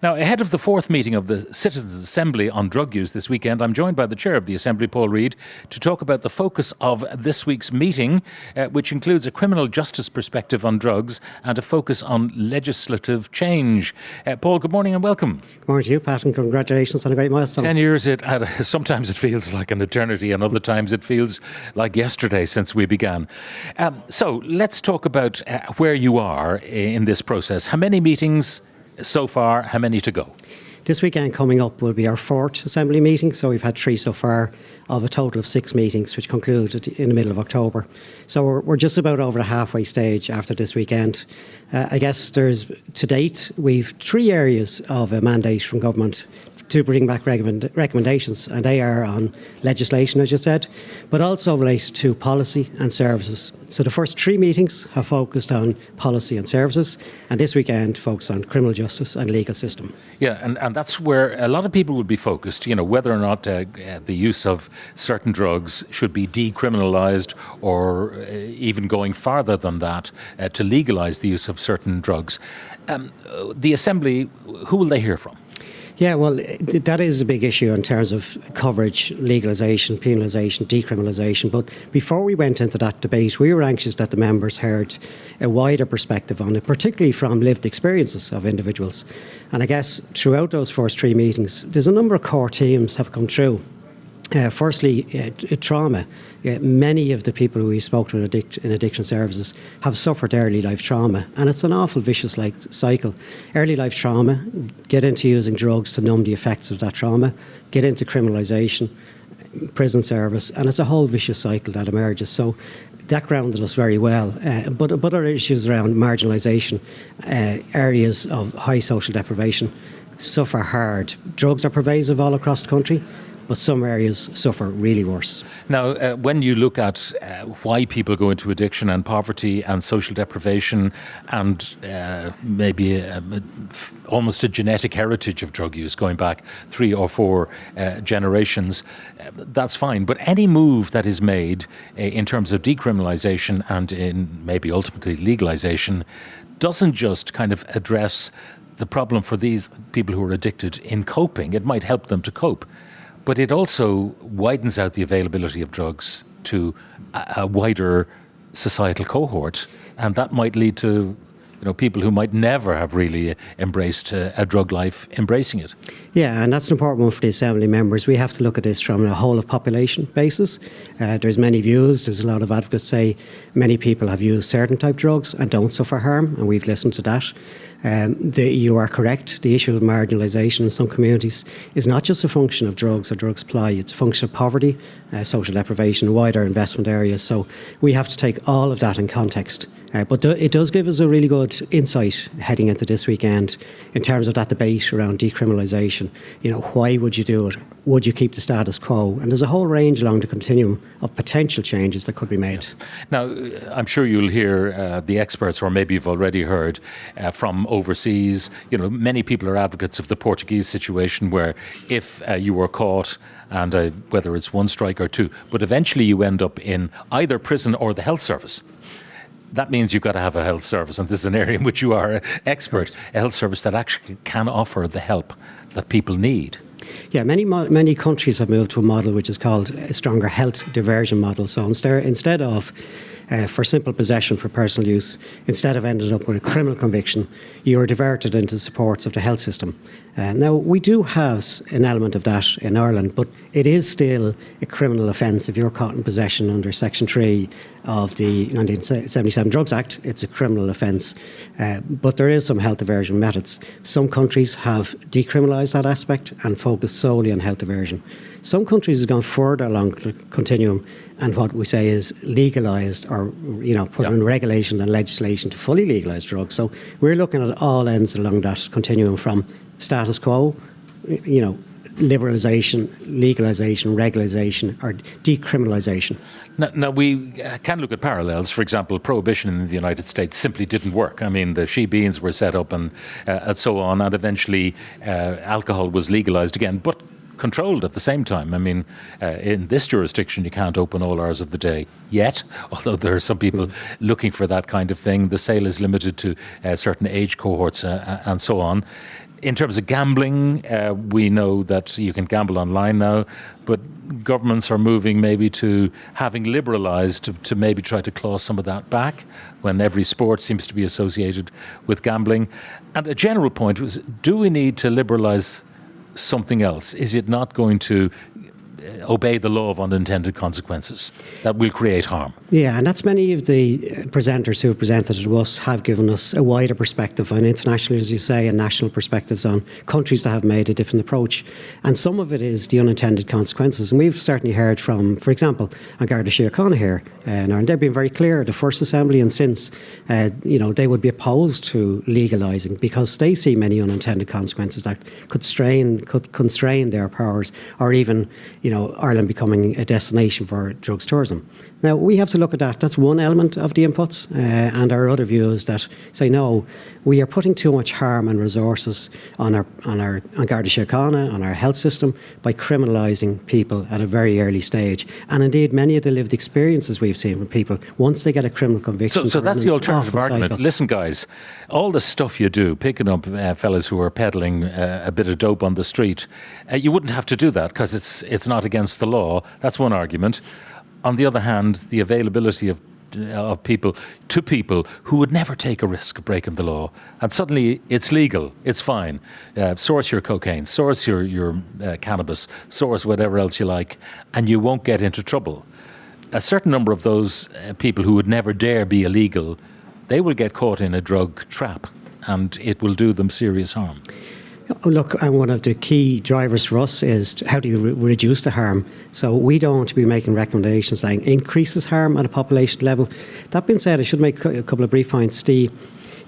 Now, ahead of the fourth meeting of the Citizens' Assembly on drug use this weekend, I'm joined by the chair of the Assembly, Paul Reid, to talk about the focus of this week's meeting, uh, which includes a criminal justice perspective on drugs and a focus on legislative change. Uh, Paul, good morning and welcome. Good morning to you, Pat, and congratulations on a great milestone. Ten years, it uh, sometimes it feels like an eternity, and other times it feels like yesterday since we began. Um, so let's talk about uh, where you are in this process. How many meetings so far? How many to go? This weekend coming up will be our fourth Assembly meeting, so we've had three so far of a total of six meetings, which concluded in the middle of October. So we're, we're just about over the halfway stage after this weekend. Uh, I guess there's, to date, we've three areas of a mandate from government to bring back recommend, recommendations, and they are on legislation, as you said, but also related to policy and services. So the first three meetings have focused on policy and services, and this weekend focused on criminal justice and legal system. Yeah, and, and that's where a lot of people would be focused, you know, whether or not uh, uh, the use of certain drugs should be decriminalised or uh, even going farther than that uh, to legalise the use of certain drugs. Um, uh, the Assembly, who will they hear from? Yeah, well, that is a big issue in terms of coverage, legalisation, penalisation, decriminalisation. But before we went into that debate, we were anxious that the members heard a wider perspective on it, particularly from lived experiences of individuals. And I guess throughout those first three meetings, there's a number of core themes have come through. Uh, firstly, uh, trauma. Uh, many of the people who we spoke to in, in, addiction services have suffered early life trauma, and it's an awful vicious like cycle. Early life trauma, get into using drugs to numb the effects of that trauma, get into criminalisation, prison service, and it's a whole vicious cycle that emerges. So that grounded us very well. Uh, but, but other issues around marginalisation, uh, areas of high social deprivation suffer hard. Drugs are pervasive all across the country but some areas suffer really worse. Now, uh, when you look at uh, why people go into addiction and poverty and social deprivation and uh, maybe a, a, almost a genetic heritage of drug use going back three or four uh, generations, uh, that's fine. But any move that is made uh, in terms of decriminalisation and in maybe ultimately legalisation doesn't just kind of address the problem for these people who are addicted in coping. It might help them to cope but it also widens out the availability of drugs to a, a wider societal cohort, and that might lead to you know, people who might never have really embraced uh, a drug life, embracing it. Yeah, and that's an important one for the Assembly members. We have to look at this from a whole of population basis. Uh, there's many views. There's a lot of advocates say many people have used certain type drugs and don't suffer harm, and we've listened to that. Um, the, you are correct. The issue of marginalisation in some communities is not just a function of drugs or drug supply, it's a function of poverty, uh, social deprivation, wider investment areas. So we have to take all of that in context. Uh, but it does give us a really good insight heading into this weekend in terms of that debate around decriminalisation. You know, why would you do it? Would you keep the status quo? And there's a whole range along the continuum of potential changes that could be made. Now, I'm sure you'll hear uh, the experts, or maybe you've already heard uh, from overseas. You know, many people are advocates of the Portuguese situation, where if uh, you were caught and uh, whether it's one strike or two, but eventually you end up in either prison or the health service that means you've got to have a health service, and this is an area in which you are an expert, a health service that actually can offer the help that people need. Yeah, many many countries have moved to a model which is called a stronger health diversion model. So instead of uh, for simple possession for personal use, instead of ending up with a criminal conviction, you are diverted into the supports of the health system. Uh, now, we do have an element of that in Ireland, but it is still a criminal offence if you're caught in possession under Section 3 of the 1977 Drugs Act. It's a criminal offence, uh, but there is some health diversion methods. Some countries have decriminalised that aspect and focused solely on health diversion. Some countries have gone further along the continuum and what we say is legalised or you know put in regulation and legislation to fully legalise drugs. So we're looking at all ends along that continuum from status quo, you know, liberalisation, legalisation, regularisation, or decriminalisation. Now, now, we can look at parallels. For example, prohibition in the United States simply didn't work. I mean, the shebeens were set up and, uh, and so on, and eventually uh, alcohol was legalised again. But controlled at the same time. I mean, uh, in this jurisdiction, you can't open all hours of the day yet, although there are some people mm. looking for that kind of thing. The sale is limited to uh, certain age cohorts uh, uh and so on. In terms of gambling, uh, we know that you can gamble online now, but governments are moving maybe to having liberalised to, to maybe try to claw some of that back when every sport seems to be associated with gambling. And a general point was do we need to liberalise something else? Is it not going to obey the law of unintended consequences that will create harm. Yeah, and that's many of the uh, presenters who have presented to us have given us a wider perspective on international, as you say, and national perspectives on countries that have made a different approach. And some of it is the unintended consequences. And we've certainly heard from, for example, An Garda Síochána here uh, and they've been very clear, the First Assembly and since, uh, you know, they would be opposed to legalising because they see many unintended consequences that could strain, could constrain their powers or even, you know, Ireland becoming a destination for drugs tourism. Now, we have to look at that. That's one element of the inputs. Uh, and our other view is that say, no, we are putting too much harm and resources on our, on our An Garda Síochána, on our health system, by criminalising people at a very early stage. And indeed, many of the lived experiences we've seen from people, once they get a criminal conviction. So, so that's the alternative argument. Cycle. Listen, guys, all the stuff you do, picking up uh, fellas who are peddling uh, a bit of dope on the street, uh, you wouldn't have to do that because it's, it's not against the law. That's one argument on the other hand, the availability of uh, of people to people who would never take a risk of breaking the law, and suddenly it's legal, it's fine. Uh, source your cocaine, source your your uh, cannabis, source whatever else you like, and you won't get into trouble. A certain number of those uh, people who would never dare be illegal, they will get caught in a drug trap, and it will do them serious harm. Oh, look, and one of the key drivers for us is how do you re- reduce the harm? So we don't want to be making recommendations saying increases harm at a population level. That being said, I should make a couple of brief points. The,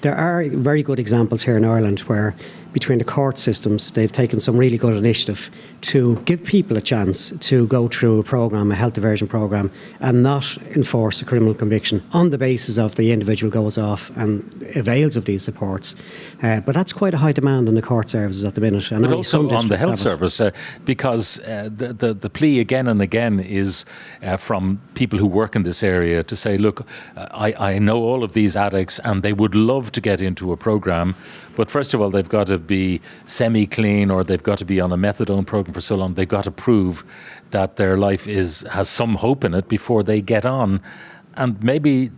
there are very good examples here in Ireland where between the court systems, they've taken some really good initiative to give people a chance to go through a program, a health diversion program, and not enforce a criminal conviction on the basis of the individual goes off and avails of these supports. Uh, but that's quite a high demand on the court services at the minute. And but also on the health service, uh, because uh, the, the, the plea again and again is uh, from people who work in this area to say, look, uh, I, I know all of these addicts and they would love to get into a program, but first of all, they've got to be semi clean or they've got to be on a methadone program for so long. They've got to prove that their life is has some hope in it before they get on. And maybe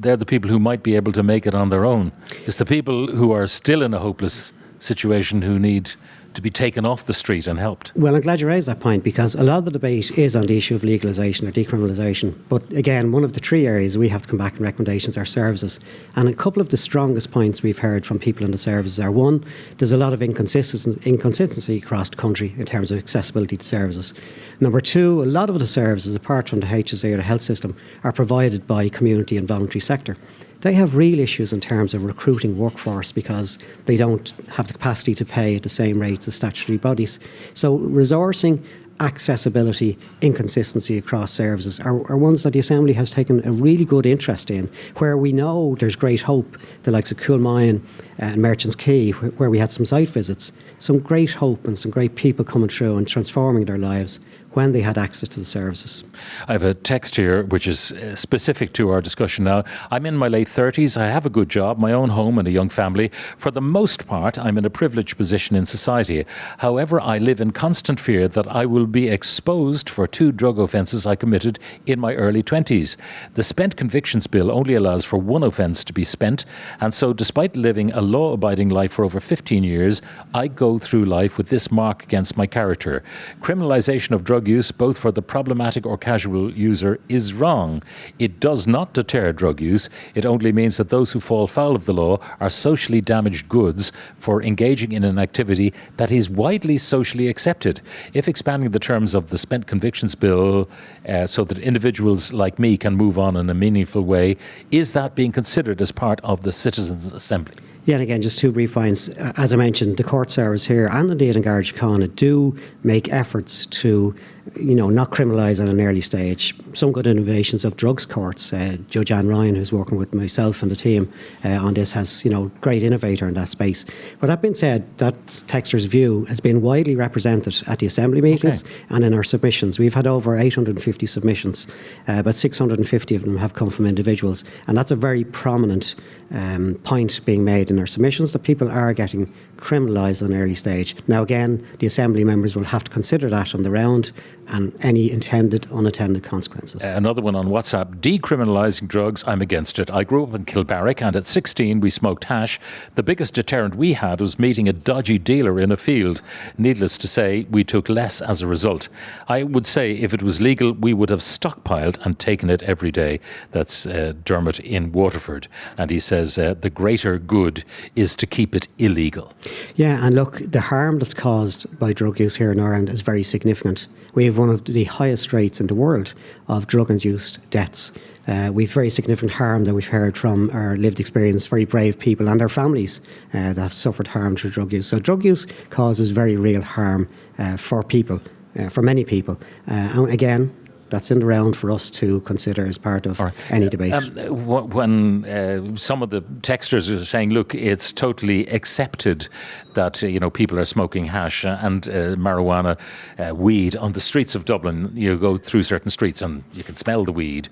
they're the people who might be able to make it on their own. It's the people who are still in a hopeless situation who need to be taken off the street and helped. Well, I'm glad you raised that point because a lot of the debate is on the issue of legalisation or decriminalisation. But again, one of the three areas we have to come back in recommendations are services. And a couple of the strongest points we've heard from people in the services are one, there's a lot of inconsistency, inconsistency across the country in terms of accessibility to services. Number two, a lot of the services, apart from the HSE or the health system, are provided by community and voluntary sector they have real issues in terms of recruiting workforce because they don't have the capacity to pay at the same rates as statutory bodies. So, resourcing, accessibility, inconsistency across services are, are, ones that the Assembly has taken a really good interest in, where we know there's great hope, the likes of Coolmine and Merchants Quay, where we had some site visits, some great hope and some great people coming through and transforming their lives when they had access to the services. I have a text here which is uh, specific to our discussion now. I'm in my late 30s. I have a good job, my own home, and a young family. For the most part, I'm in a privileged position in society. However, I live in constant fear that I will be exposed for two drug offences I committed in my early 20s. The spent convictions bill only allows for one offence to be spent, and so despite living a law abiding life for over 15 years, I go through life with this mark against my character. Criminalisation of drug drug use, both for the problematic or casual user, is wrong. It does not deter drug use. It only means that those who fall foul of the law are socially damaged goods for engaging in an activity that is widely socially accepted. If expanding the terms of the Spent Convictions Bill uh, so that individuals like me can move on in a meaningful way, is that being considered as part of the Citizens' Assembly? Yeah, and again, just two brief points. As I mentioned, the court service here and indeed An Garda Síochána do make efforts to you know, not criminalise at an early stage. Some good innovations of drugs courts. Uh, Judge Anne Ryan, who's working with myself and the team uh, on this, has you know great innovator in that space. But that being said, that texture's view has been widely represented at the assembly meetings okay. and in our submissions. We've had over 850 submissions, uh, but 650 of them have come from individuals, and that's a very prominent um, point being made in our submissions that people are getting criminalised at an early stage. Now, again, the Assembly members will have to consider that on the round and any intended, unattended consequences. Uh, another one on WhatsApp decriminalising drugs, I'm against it. I grew up in Kilbarrack and at 16 we smoked hash. The biggest deterrent we had was meeting a dodgy dealer in a field. Needless to say, we took less as a result. I would say if it was legal, we would have stockpiled and taken it every day. That's uh, Dermot in Waterford. And he says uh, the greater good is to keep it illegal. Yeah, and look, the harm that's caused by drug use here in Ireland is very significant. We have one of the highest rates in the world of drug induced deaths. Uh, we've very significant harm that we've heard from our lived experience, very brave people and their families uh, that have suffered harm through drug use. So, drug use causes very real harm uh, for people, uh, for many people. Uh, and again, that's in the round for us to consider as part of right. any debate. Um, when uh, some of the texters are saying, "Look, it's totally accepted that uh, you know people are smoking hash and uh, marijuana, uh, weed on the streets of Dublin. You go through certain streets and you can smell the weed."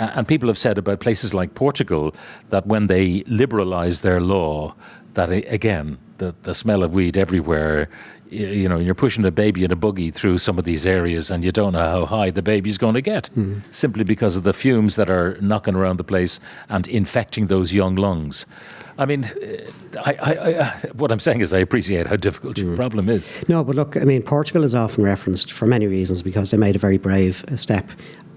and people have said about places like Portugal that when they liberalise their law, that again the, the smell of weed everywhere you know, you're pushing a baby in a buggy through some of these areas and you don't know how high the baby's going to get mm. simply because of the fumes that are knocking around the place and infecting those young lungs. I mean, I, I, I, what I'm saying is I appreciate how difficult mm. your problem is. No, but look, I mean, Portugal is often referenced for many reasons because they made a very brave step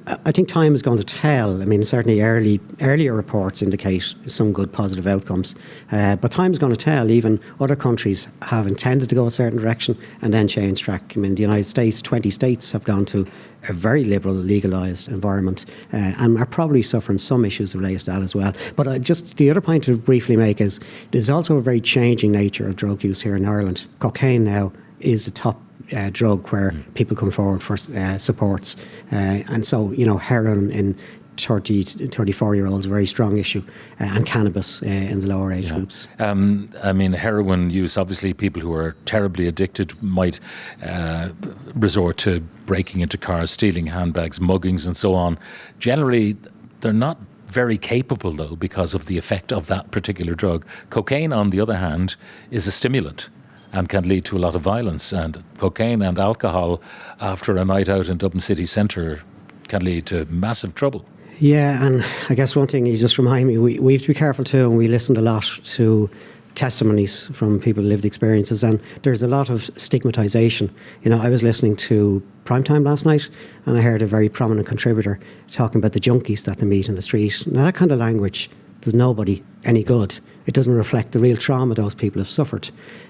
I think time is going to tell. I mean, certainly early earlier reports indicate some good positive outcomes, uh, but time is going to tell. Even other countries have intended to go a certain direction and then change track. I mean, the United States, twenty states have gone to a very liberal legalised environment uh, and are probably suffering some issues related to that as well. But uh, just the other point to briefly make is there's also a very changing nature of drug use here in Ireland. Cocaine now is the top uh, drug where mm. people come forward for uh, supports. Uh, and so, you know, heroin in 30 34 year olds, a very strong issue, uh, and cannabis uh, in the lower age yeah. groups. Um, I mean, heroin use, obviously, people who are terribly addicted might uh, resort to breaking into cars, stealing handbags, muggings, and so on. Generally, they're not very capable, though, because of the effect of that particular drug. Cocaine, on the other hand, is a stimulant and can lead to a lot of violence. And cocaine and alcohol after a night out in Dublin city centre can lead to massive trouble. Yeah, and I guess one thing you just remind me, we, we have to be careful too, and we listened a lot to testimonies from people lived experiences, and there's a lot of stigmatization. You know, I was listening to Primetime last night, and I heard a very prominent contributor talking about the junkies that they meet in the street. Now, that kind of language does nobody any good. It doesn't reflect the real trauma those people have suffered.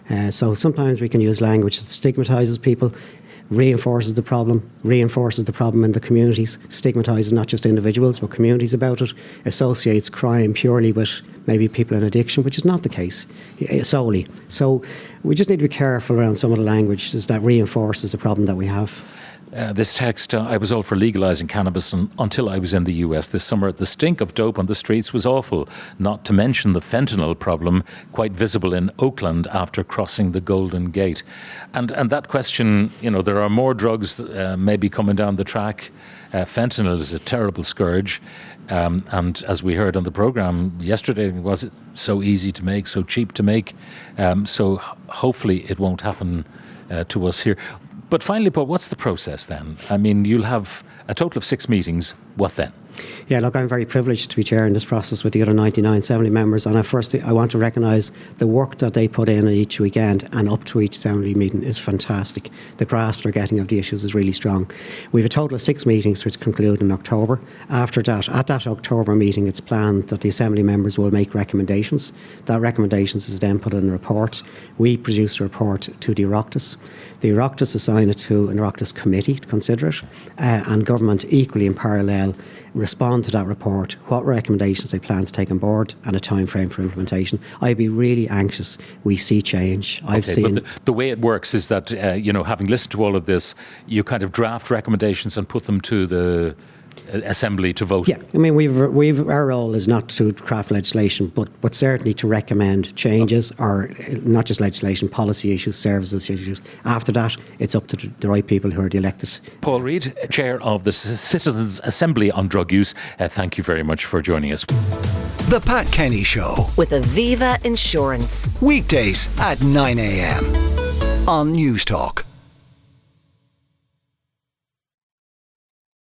Uh, so sometimes we can use language that stigmatizes people, reinforces the problem, reinforces the problem in the communities, stigmatizes not just individuals but communities about it, associates crime purely with maybe people in addiction, which is not the case uh, solely. So we just need to be careful around some of the language that reinforces the problem that we have. Uh, this text, uh, I was all for legalizing cannabis and, until I was in the US this summer. The stink of dope on the streets was awful, not to mention the fentanyl problem, quite visible in Oakland after crossing the Golden Gate. And, and that question, you know, there are more drugs uh, maybe coming down the track. Uh, fentanyl is a terrible scourge. Um, and as we heard on the program yesterday, it was it so easy to make, so cheap to make? Um, so hopefully it won't happen uh, to us here. But finally, Paul, what's the process then? I mean, you'll have a total of six meetings. What then? Yeah, look, I'm very privileged to be chairing this process with the other 99 Assembly members. And I first, I want to recognise the work that they put in each weekend and up to each Assembly meeting is fantastic. The grasp they're getting of the issues is really strong. We have a total of six meetings which conclude in October. After that, at that October meeting, it's planned that the Assembly members will make recommendations. That recommendations is then put in a report. We produce a report to the Oireachtas. The Oireachtas assign it to an Oireachtas committee to consider it, uh, and government equally in parallel respond to that report, what recommendations they plan to take on board, and a time frame for implementation. I'd be really anxious we see change. I've okay, seen but the, the, way it works is that uh, you know, having listened to all of this, you kind of draft recommendations and put them to the assembly to vote. Yeah, I mean, we've we've our role is not to craft legislation, but but certainly to recommend changes okay. or not just legislation, policy issues, services issues. After that, it's up to the right people who are the elected. Paul Reid, chair of the Citizens Assembly on Drug Use. Uh, thank you very much for joining us. The Pat Kenny Show with Aviva Insurance weekdays at 9 a.m. on Newstalk.